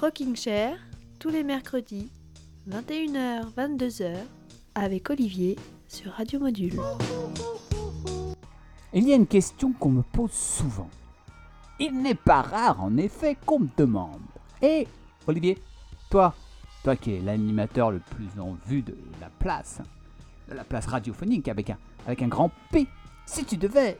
Rocking Chair, tous les mercredis, 21h, 22h, avec Olivier sur Radio Module. Il y a une question qu'on me pose souvent. Il n'est pas rare, en effet, qu'on me demande. Et, Olivier, toi, toi qui es l'animateur le plus en vue de la place, de la place radiophonique avec un, avec un grand P, si tu devais...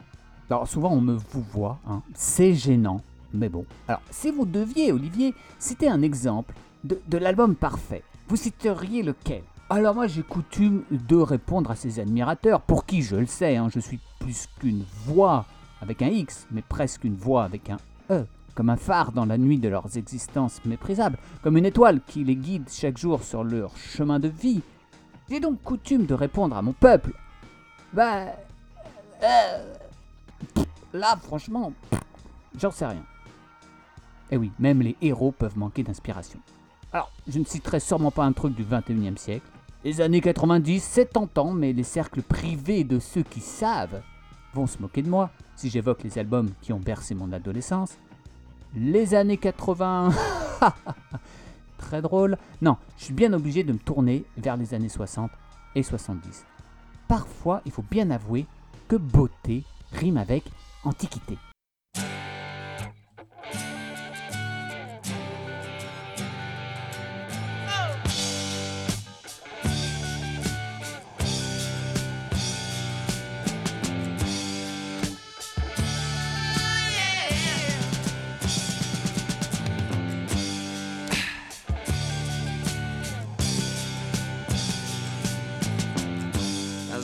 Alors souvent on me vous voit, hein, c'est gênant, mais bon. Alors si vous deviez, Olivier, citer un exemple de, l'album parfait, vous citeriez lequel? Alors moi j'ai coutume de répondre à ces admirateurs, pour qui je le sais, hein, je suis plus qu'une voix avec un X, mais presque une voix avec un E, comme un phare dans la nuit de leurs existences méprisables, comme une étoile qui les guide chaque jour sur leur chemin de vie. J'ai donc coutume de répondre à mon peuple. Bah... euh, là franchement, j'en sais rien. Et oui, même les héros peuvent manquer d'inspiration. Alors, je ne citerai sûrement pas un truc du 21e siècle. Les années 90, c'est tentant, mais les cercles privés de ceux qui savent vont se moquer de moi si j'évoque les albums qui ont bercé mon adolescence. Les années 80, très drôle. Non, je suis bien obligé de me tourner vers les années 60 et 70. Parfois, il faut bien avouer que beauté rime avec antiquité.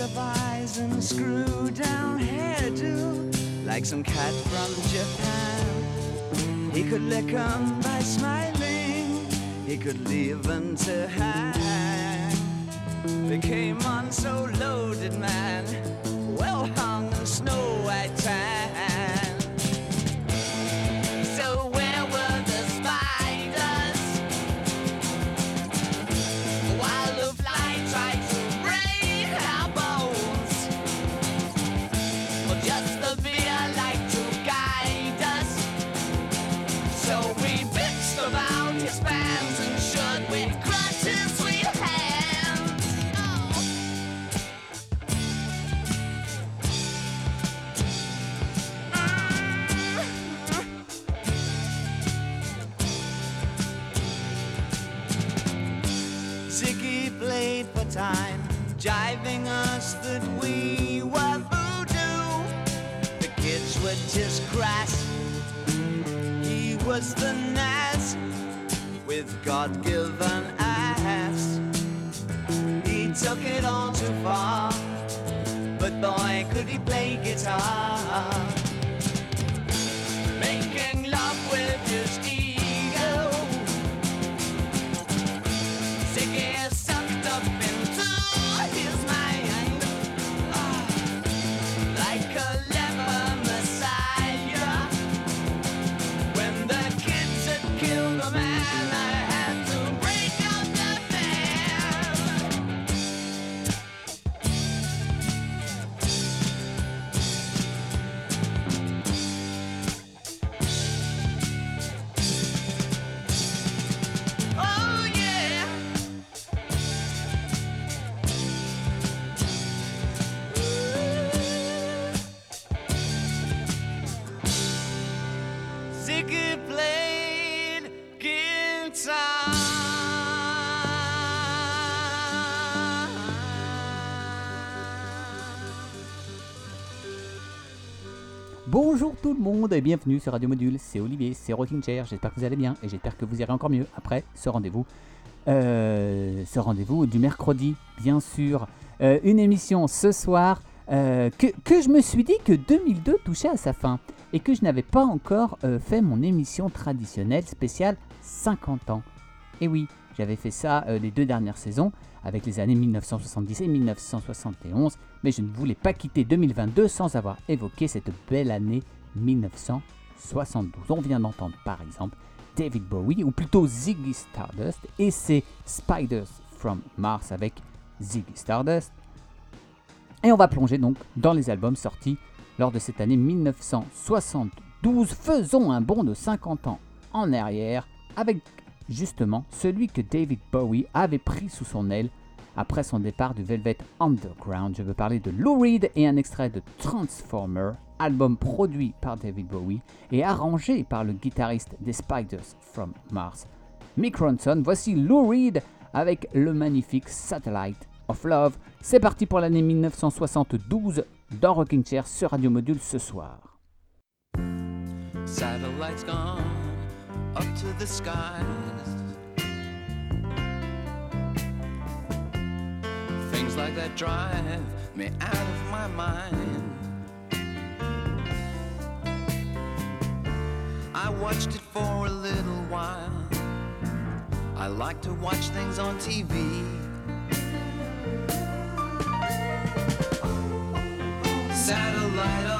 Up eyes and screwed down hairdo. Like some cat from Japan. He could lick 'em by smiling. He could leave 'em to hang. They came on so loaded, man. Well hung in snow white tan. Was the Nazz with God given ass. He took it all too far, but boy, could he play guitar. Tout le monde et bienvenue sur Radio Module, c'est Olivier, c'est Rocking Chair, j'espère que vous allez bien et j'espère que vous irez encore mieux après ce rendez-vous. Euh, ce rendez-vous du mercredi, bien sûr. Euh, une émission ce soir euh, que, que je me suis dit que 2002 touchait à sa fin et que je n'avais pas encore fait mon émission traditionnelle spéciale 50 ans. Et oui, j'avais fait ça les deux dernières saisons, avec les années 1970 et 1971, mais je ne voulais pas quitter 2022 sans avoir évoqué cette belle année 1972. On vient d'entendre par exemple David Bowie, ou plutôt Ziggy Stardust, et c'est Spiders from Mars avec Ziggy Stardust. Et on va plonger donc dans les albums sortis lors de cette année 1972. Faisons un bond de 50 ans en arrière avec justement celui que David Bowie avait pris sous son aile après son départ du Velvet Underground. Je veux parler de Lou Reed et un extrait de Transformer, album produit par David Bowie et arrangé par le guitariste des Spiders from Mars, Mick Ronson. Voici Lou Reed avec le magnifique Satellite of Love. C'est parti pour l'année 1972 dans Rocking Chair sur Radio Module ce soir. Satellites gone. Like that drive me out of my mind. I watched it for a little while. I like to watch things on TV. Satellite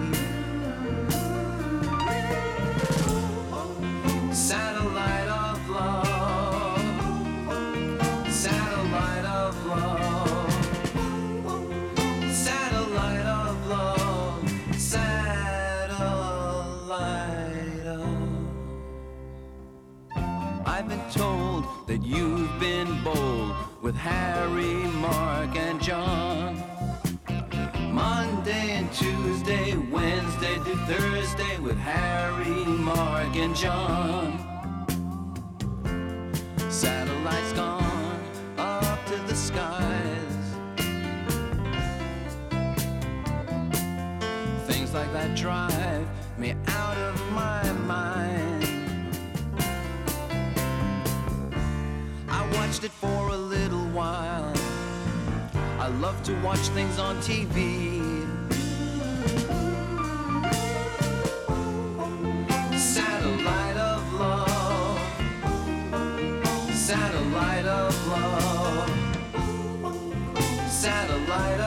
That you've been bold with Harry, Mark, and John. Monday and Tuesday, Wednesday to Thursday with Harry, Mark, and John. Satellites gone up to the skies. Things like that drive me out of my mind. Watched it for a little while. I love to watch things on TV. Satellite of love. Satellite of love. Satellite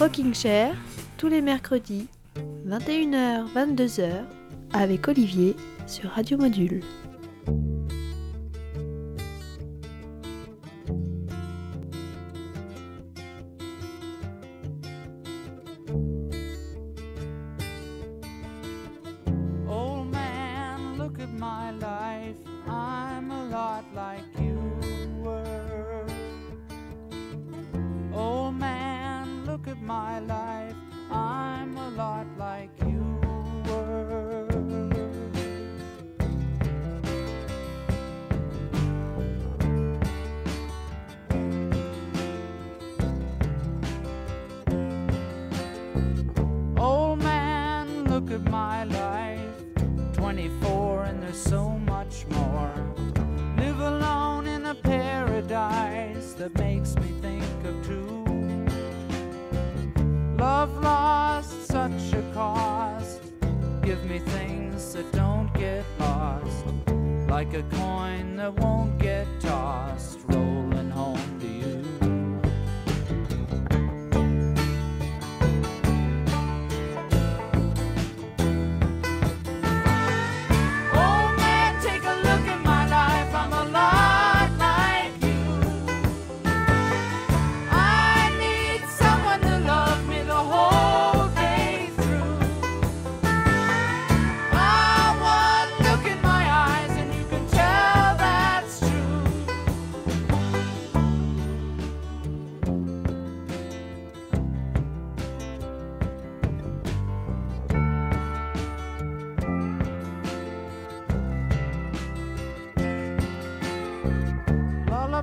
Rocking Chair, tous les mercredis, 21h-22h, avec Olivier sur Radio Module.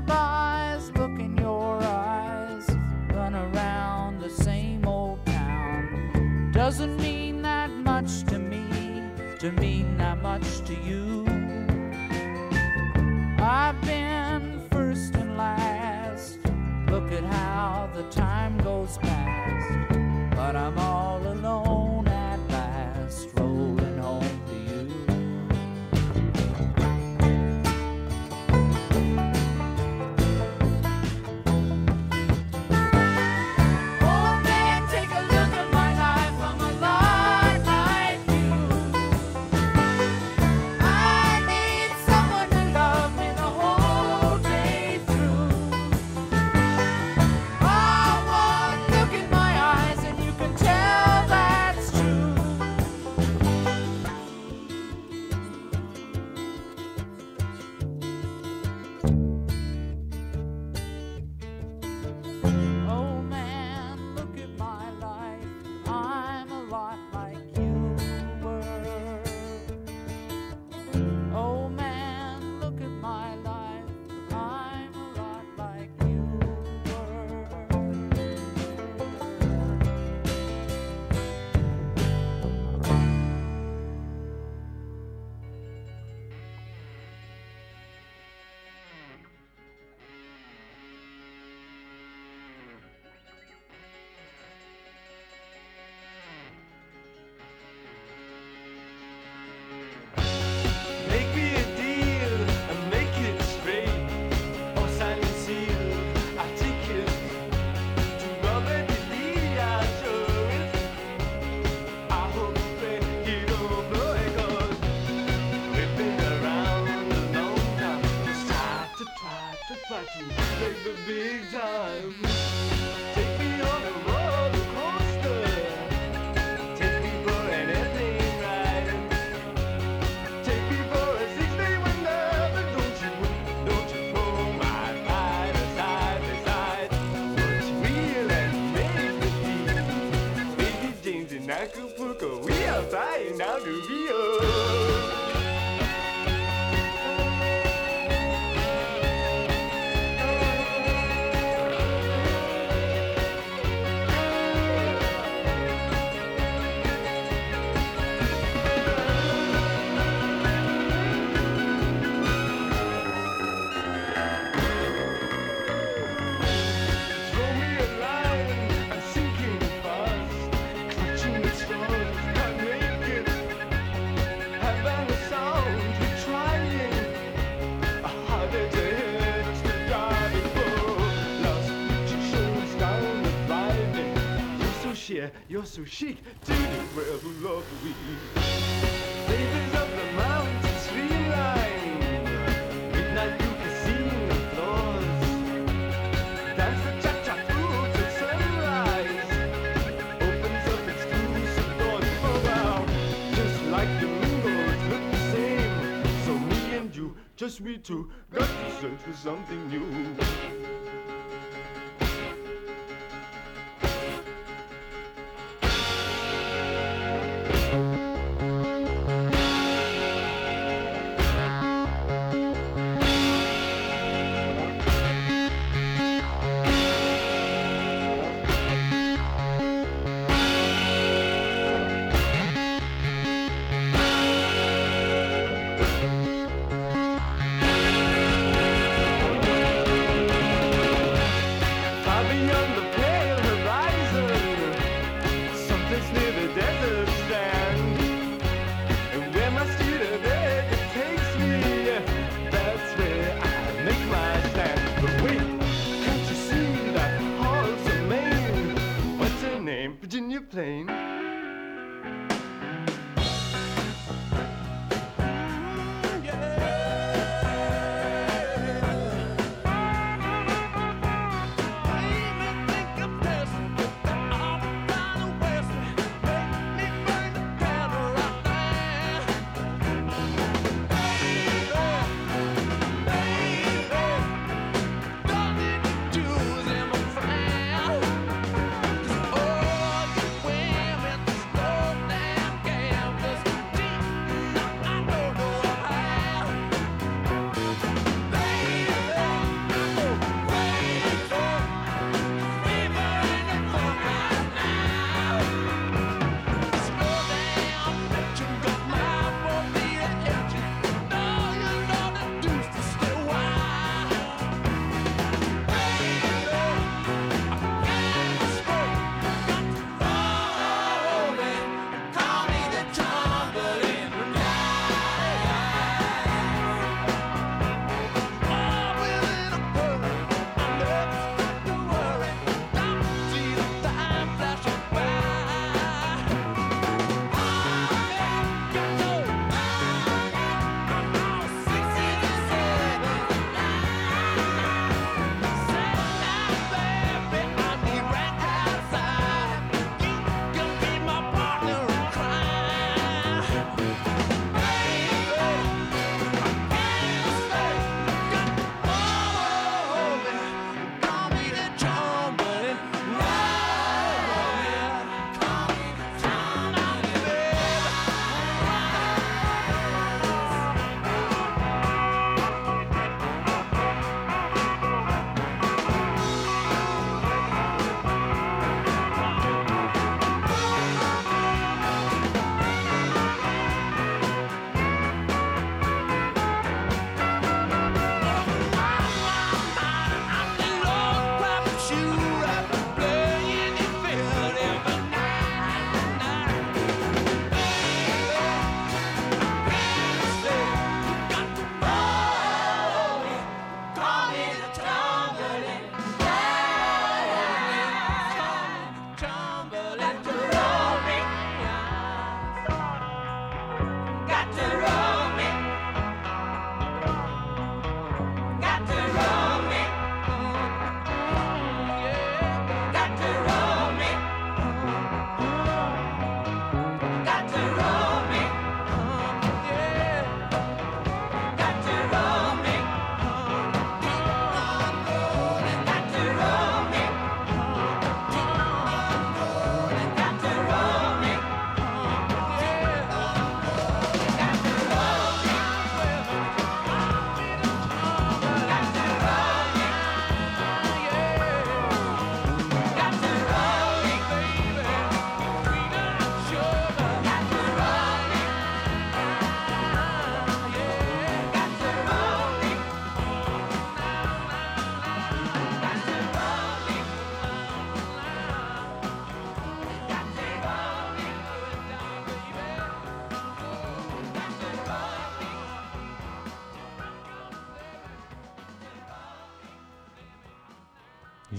lullabies, look in your eyes, run around the same old town. Doesn't mean that much to me, to mean that much to you. You're so chic. Take it wherever love we. Ladies of the mountain streamline, midnight blue casino floors. Dance the cha-cha through till sunrise. Opens up exclusive doors. Oh wow, just like the mingles look the same. So me and you, just we two, got to search for something new.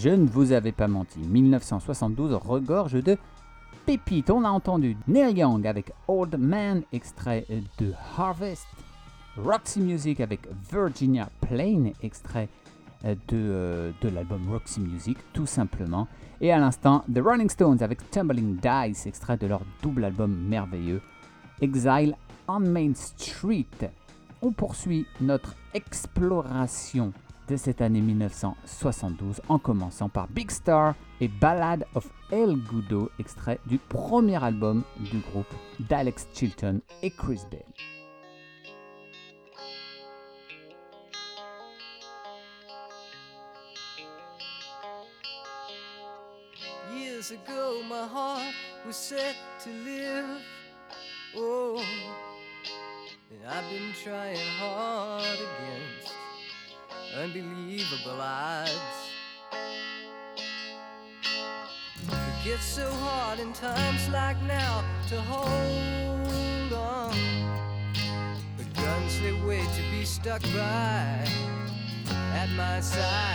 Je ne vous avais pas menti, 1972 regorge de pépites, on a entendu Neil Young avec Old Man, extrait de Harvest. Roxy Music avec Virginia Plain, extrait euh, de, euh, de l'album Roxy Music, tout simplement. Et à l'instant, The Rolling Stones avec Tumbling Dice, extrait de leur double album merveilleux, Exile on Main Street. On poursuit notre exploration de cette année 1972 en commençant par Big Star et Ballad of El Gudo, extrait du premier album du groupe d'Alex Chilton et Chris Bell. Years ago, my heart was set to live. Oh, I've been trying hard against unbelievable odds. It gets so hard in times like now to hold on. But guns they wait to be stuck by. At my side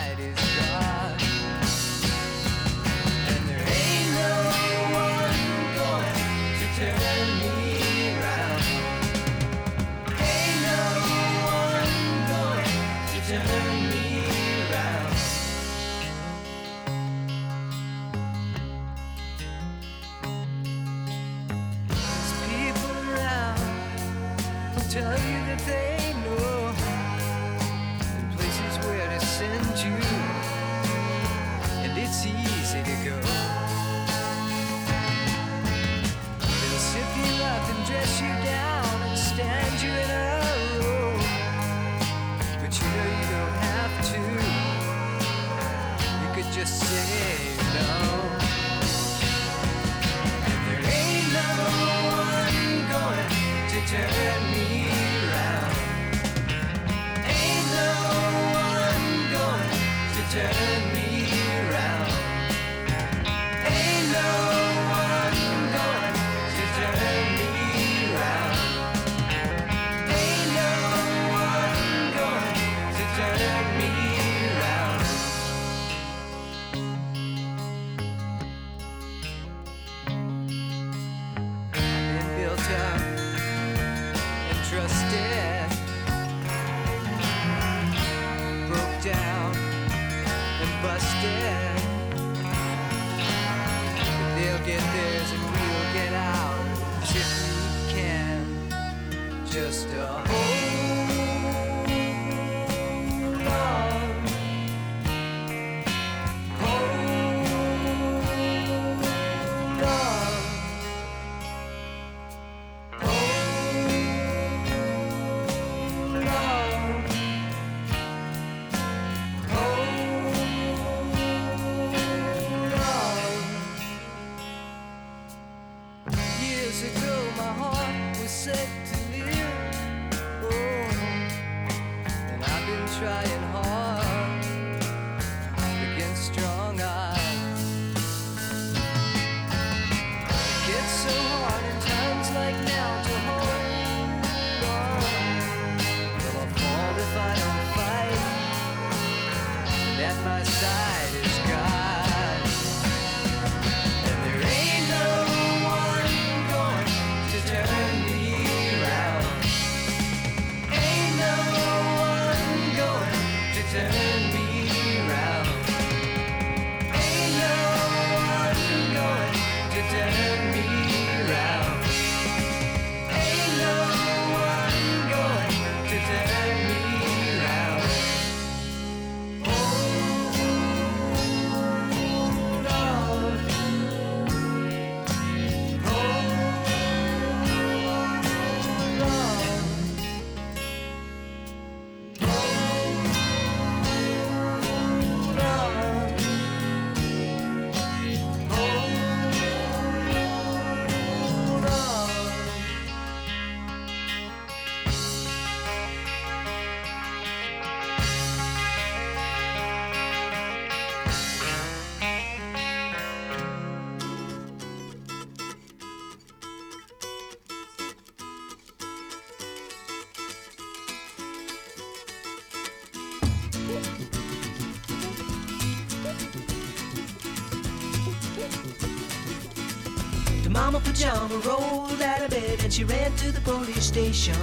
mama pajama rolled out of bed and she ran to the police station.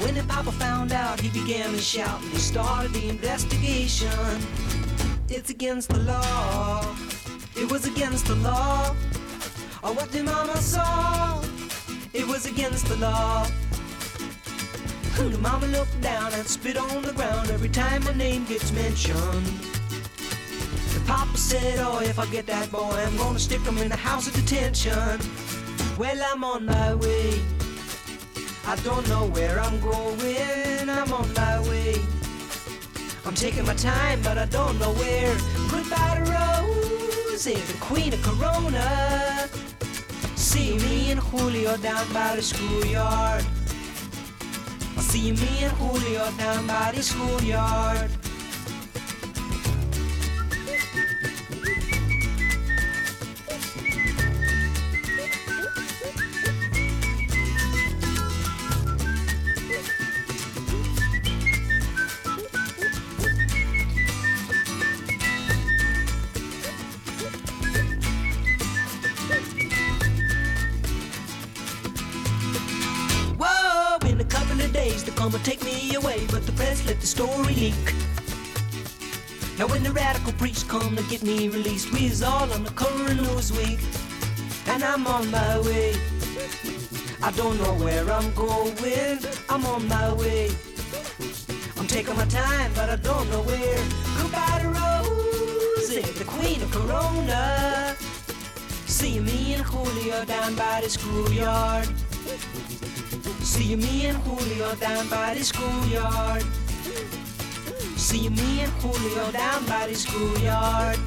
When the papa found out, he began to shout and he started the investigation. It's against the law. It was against the law. Or what the mama saw. It was against the law. The mama looked down and spit on the ground every time my name gets mentioned. Papa said, Oh, if I get that boy, I'm gonna stick him in the house of detention. Well, I'm on my way. I don't know where I'm going. I'm on my way. I'm taking my time, but I don't know where. Goodbye to Rose, the queen of Corona. See me and Julio down by the schoolyard. See me and Julio down by the schoolyard. Priests come to get me released, we's all on the cover of and I'm on my way. I don't know where I'm going, I'm on my way. I'm taking my time, but I don't know where. Goodbye to Rosie, the queen of Corona. See me and Julio down by the schoolyard. See me and Julio down by the schoolyard. See me and Julio down by the schoolyard.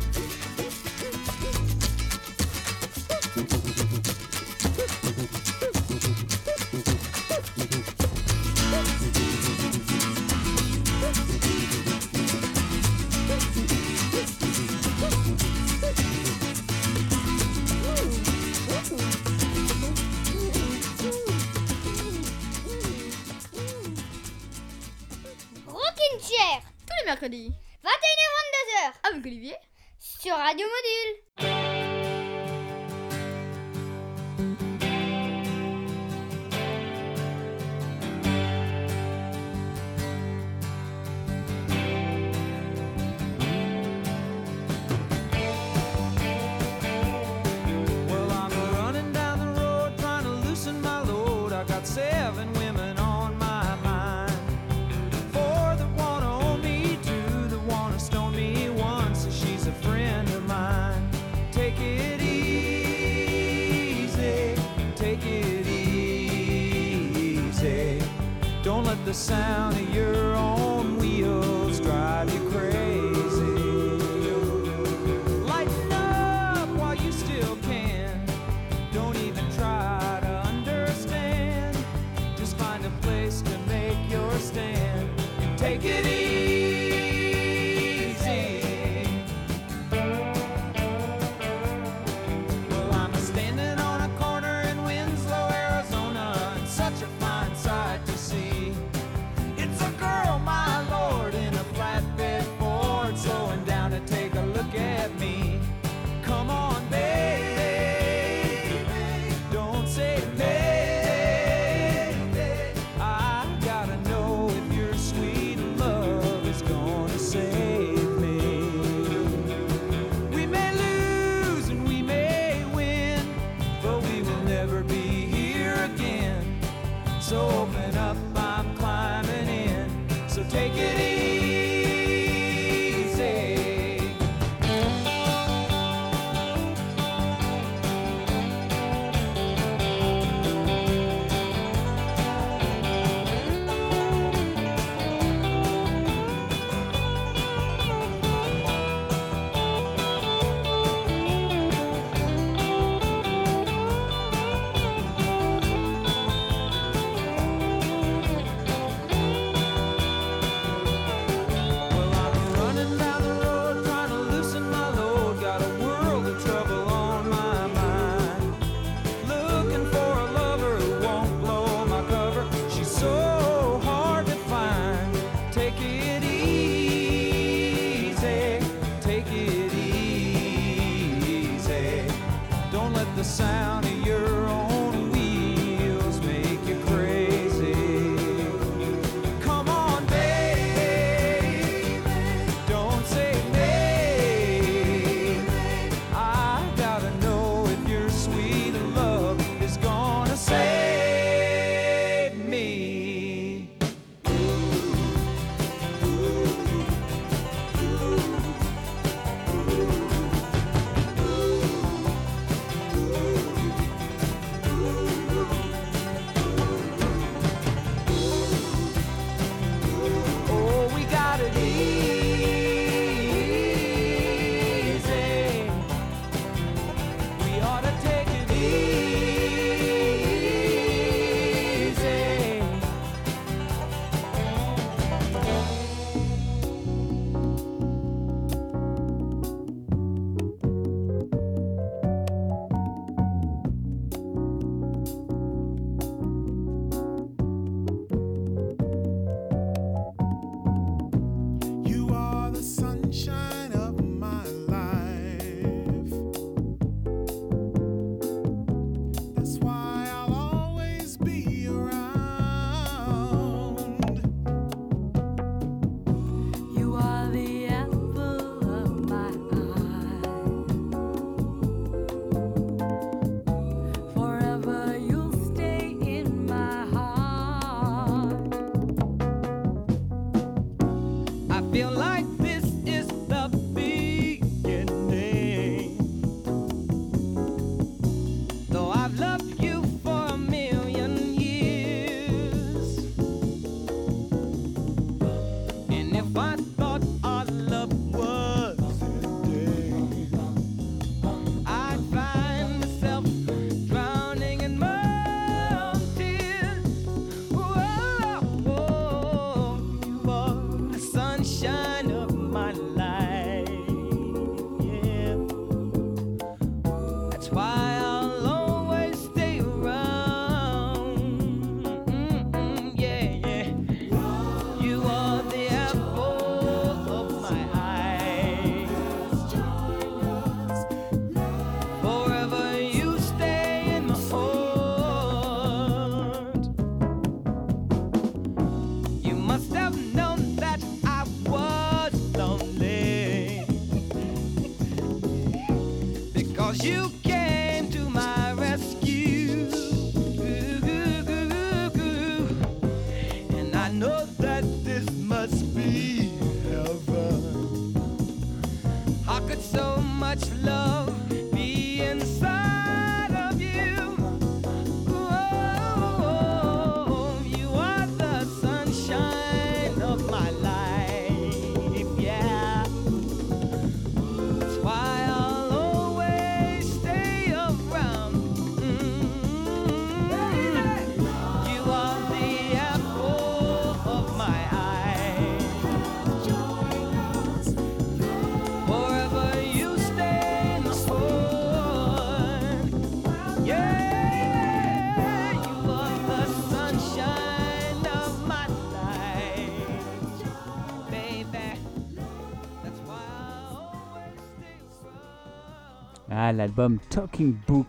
L'album Talking Book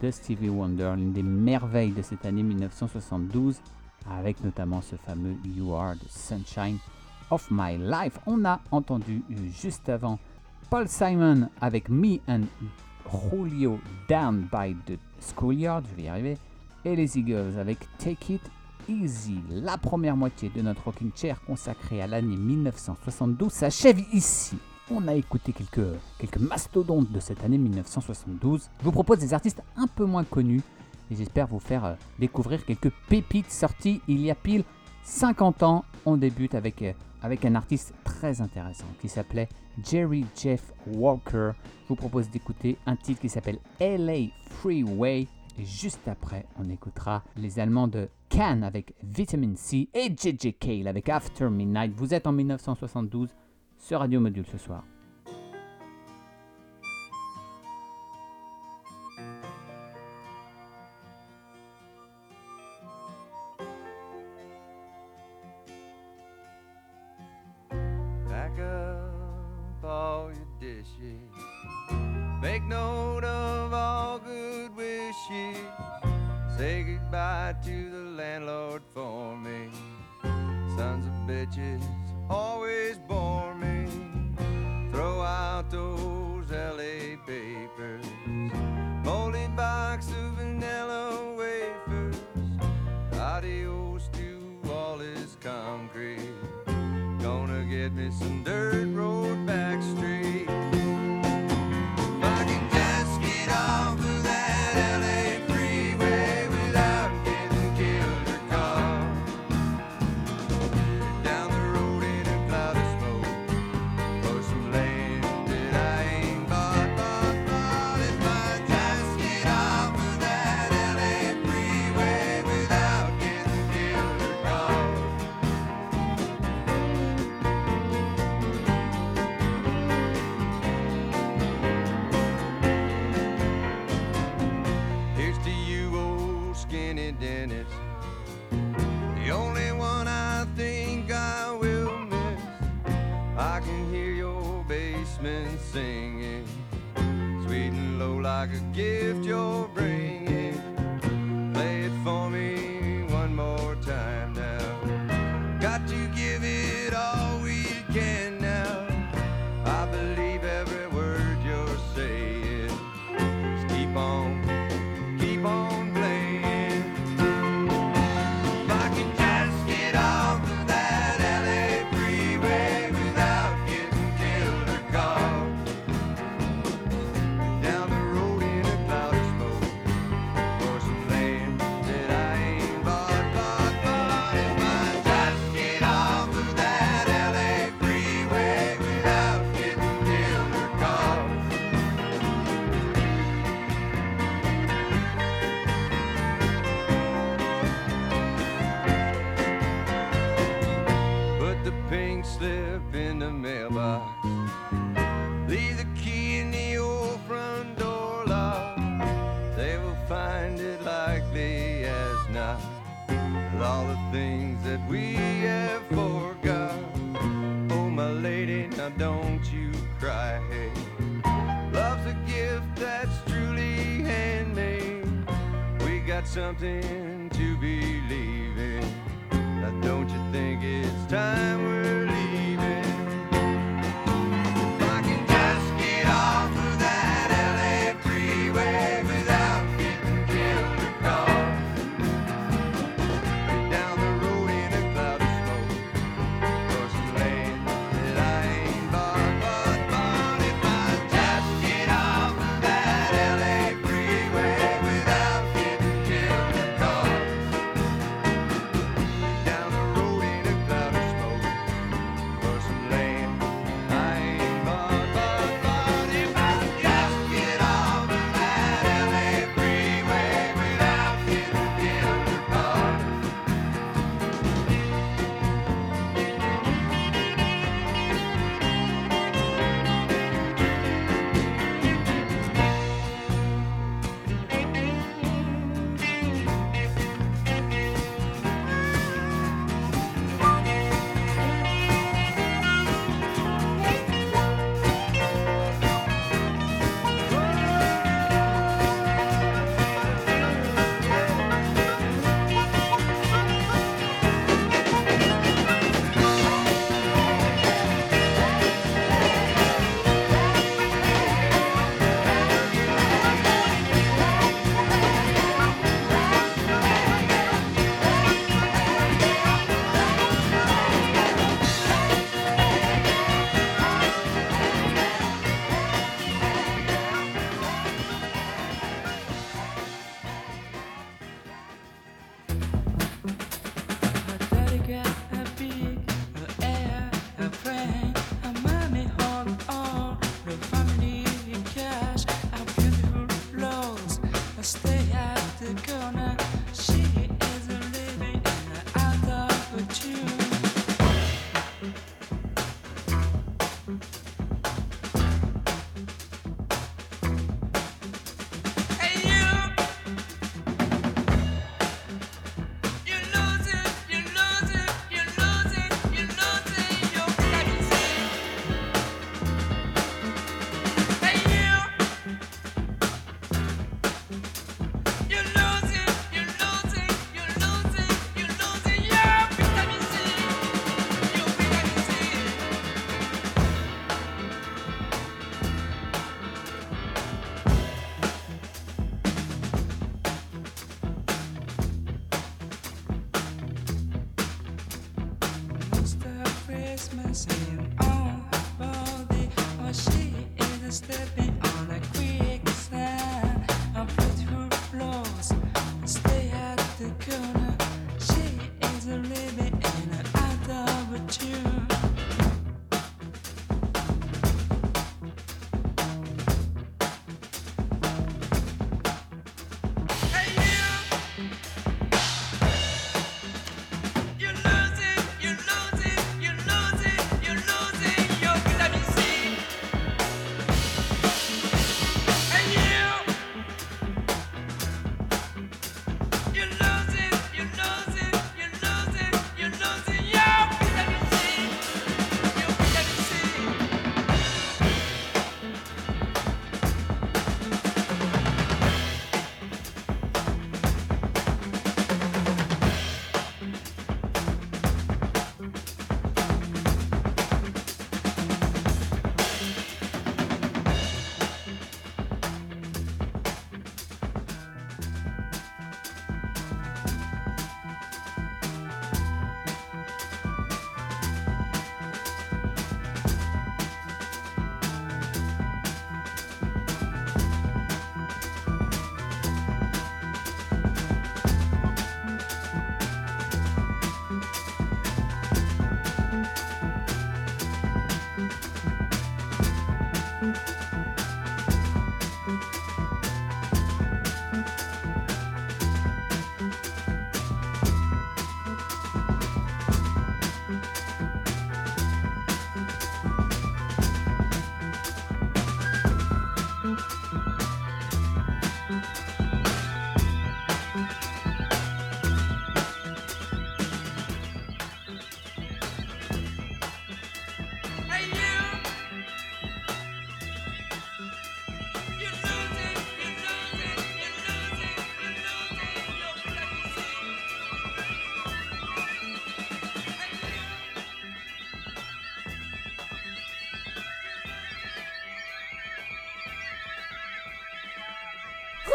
de Stevie Wonder, l'une des merveilles de cette année 1972, avec notamment ce fameux You Are the Sunshine of My Life. On a entendu juste avant Paul Simon avec Me and Julio Down by the Schoolyard, je vais y arriver, et les Eagles avec Take It Easy. La première moitié de notre rocking chair consacrée à l'année 1972 s'achève ici. On a écouté quelques, quelques mastodontes de cette année 1972. Je vous propose des artistes un peu moins connus et j'espère vous faire euh, découvrir quelques pépites sorties il y a pile 50 ans. On débute avec, euh, avec un artiste très intéressant qui s'appelait Jerry Jeff Walker. Je vous propose d'écouter un titre qui s'appelle LA Freeway. Et juste après, on écoutera les Allemands de Cannes avec Vitamin C et JJ Cale avec After Midnight. Vous êtes en 1972 sur Radio Module ce soir. Like a gift you're bringing.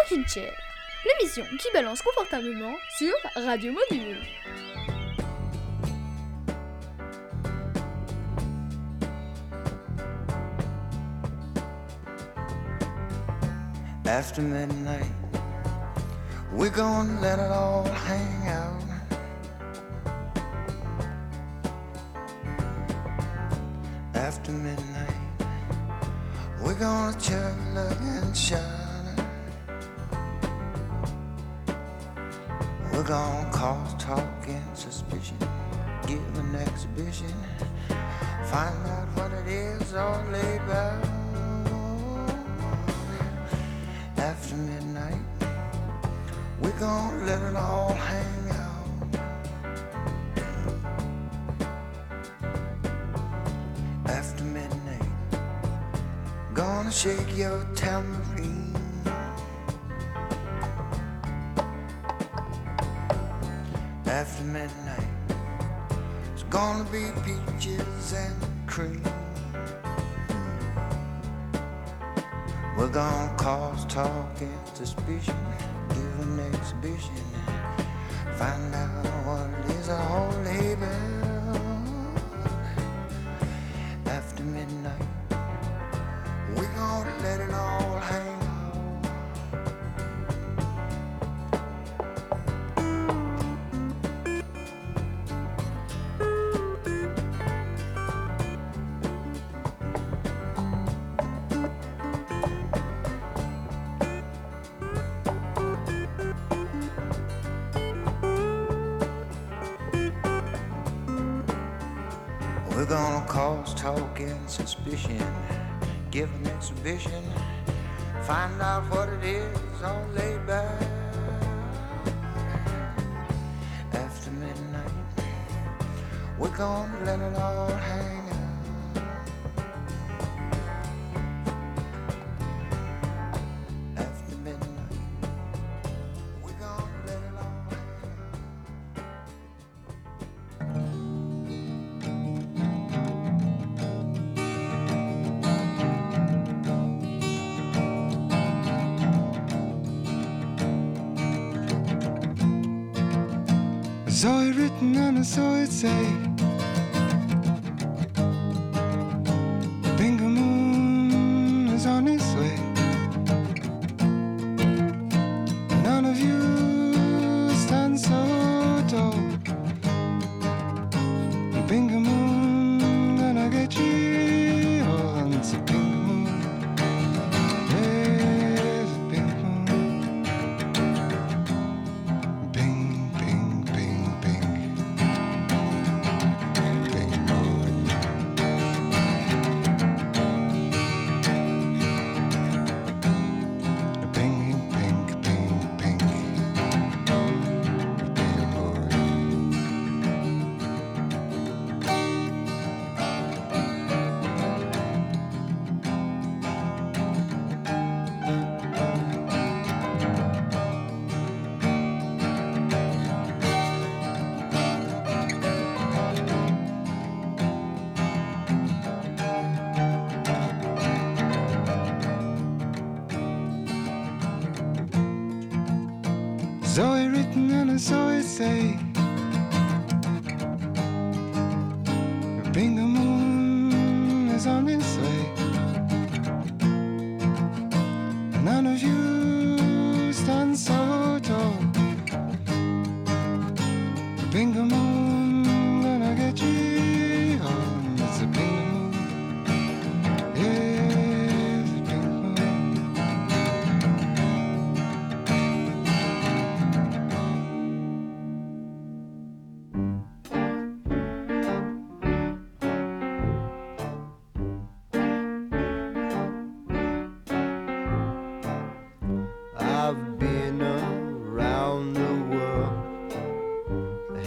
Rocking Chair, l'émission qui balance confortablement sur Radio Module. After midnight, we're gonna let it all hang out. gonna shake your tambourine. After midnight, it's gonna be peaches and cream. We're gonna cause talk and suspicion, give an exhibition, find out what it is all. say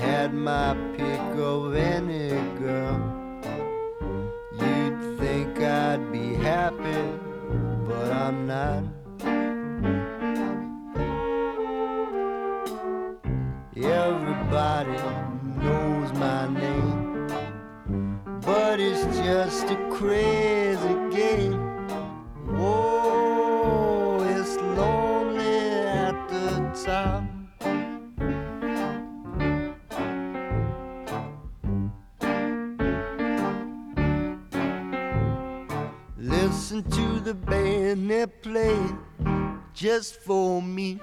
had my pick of any girl, you'd think I'd be happy, but I'm not. Everybody knows my name, but it's just a craze. the band they're just for me.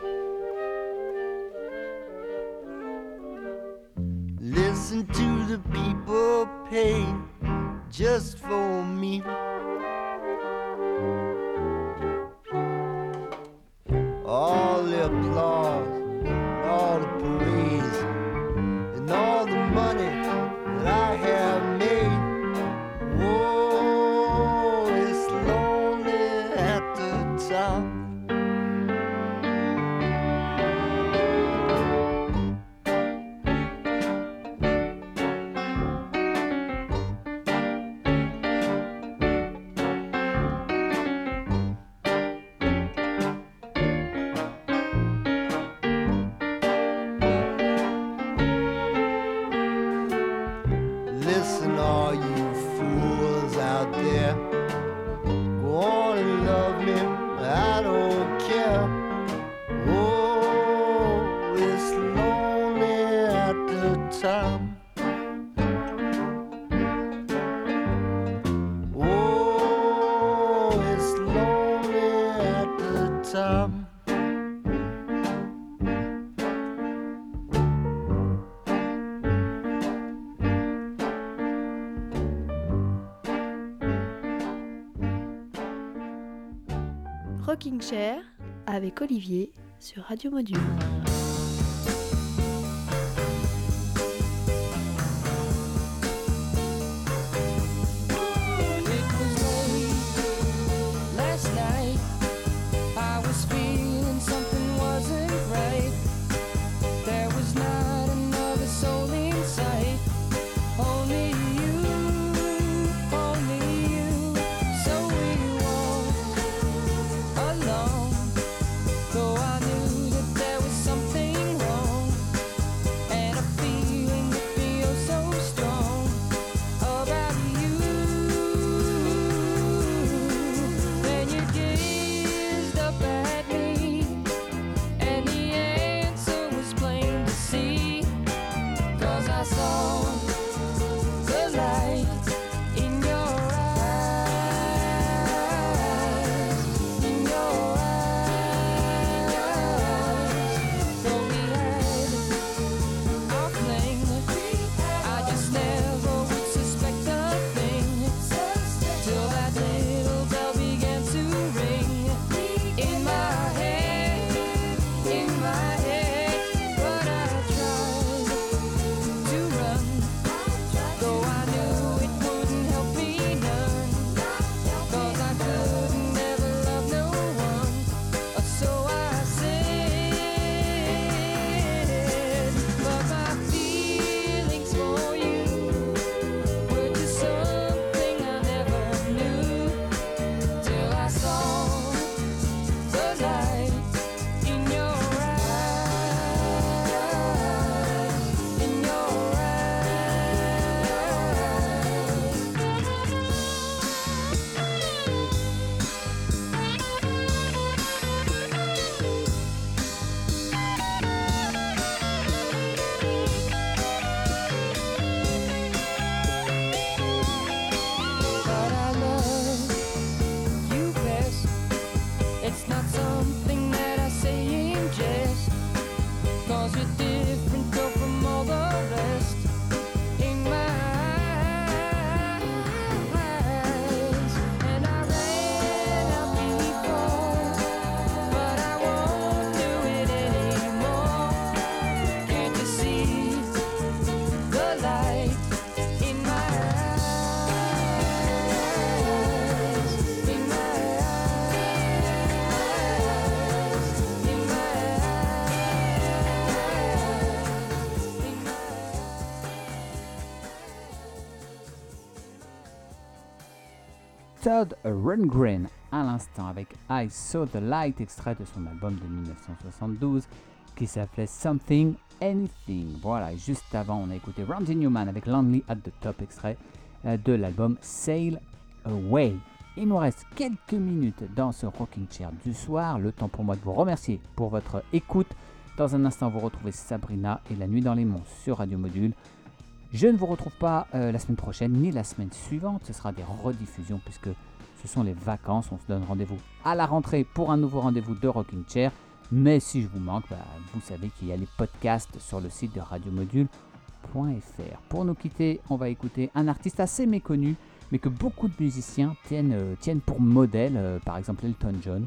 Listen to the people paying just for me. Rocking Chair avec Olivier sur Radio Module. Todd Rundgren à l'instant avec I Saw the Light, extrait de son album de 1972 qui s'appelait Something Anything. Voilà, et juste avant, on a écouté Ramsey Newman avec Lonely at the Top, extrait euh, de l'album Sail Away. Il nous reste quelques minutes dans ce rocking chair du soir. Le temps pour moi de vous remercier pour votre écoute. Dans un instant, vous retrouvez Sabrina et la nuit dans les monts sur Radio Module. Je ne vous retrouve pas euh, la semaine prochaine ni la semaine suivante. Ce sera des rediffusions puisque ce sont les vacances. On se donne rendez-vous à la rentrée pour un nouveau rendez-vous de Rocking Chair. Mais si je vous manque, bah, vous savez qu'il y a les podcasts sur le site de radiomodule.fr. Pour nous quitter, on va écouter un artiste assez méconnu, mais que beaucoup de musiciens tiennent, euh, pour modèle, euh, par exemple Elton John.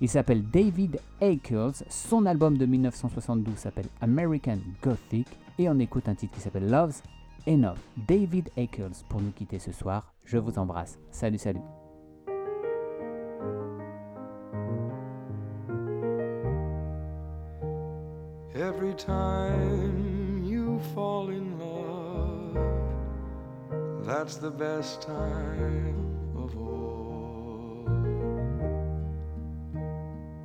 Il s'appelle David Ackles. Son album de 1972 s'appelle American Gothic. Et on écoute un titre qui s'appelle Love's Enough. David Ackles pour nous quitter ce soir. Je vous embrasse. Salut, salut. Every time you fall in love, that's the best time of all.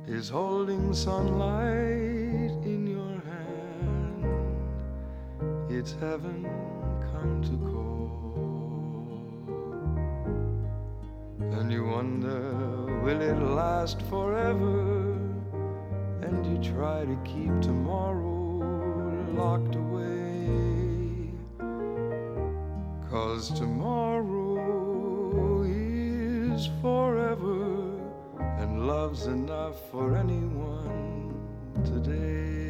Is holding sunlight in your hand, it's heaven come to call. And you wonder, will it last forever? and you try to keep tomorrow locked away. Cause tomorrow is forever, and love's enough for anyone today.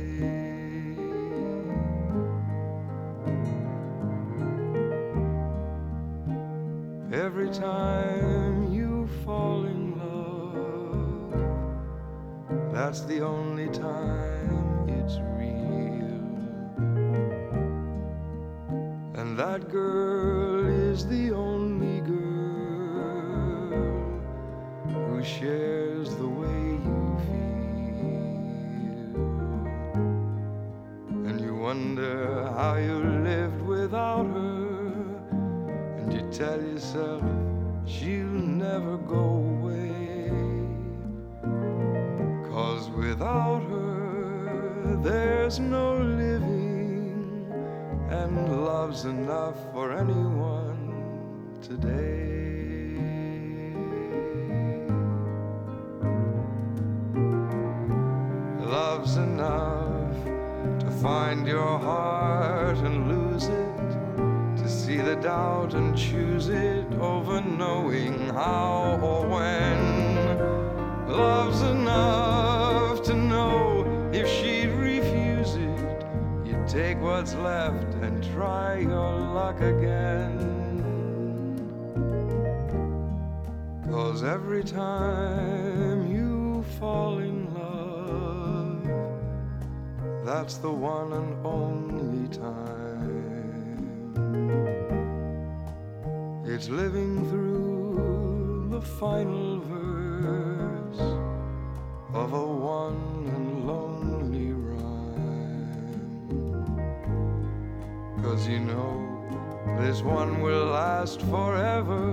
The only time it's real. And that girl is the only girl who shares the way you feel. And you wonder how you lived without her, and you tell yourself she'll never go away. Without her, there's no living, and love's enough for anyone today. Love's enough to find your heart and lose it, to see the doubt and choose it over knowing how or when. Love's enough take what's left and try your luck again. Cause every time you fall in love, that's the one and only time. It's living through the final verse of a one and Cause you know this one will last forever,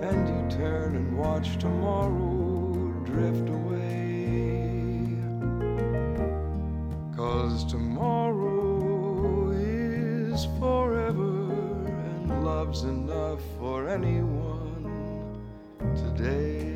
and you turn and watch tomorrow drift away. Cause tomorrow is forever, and love's enough for anyone today.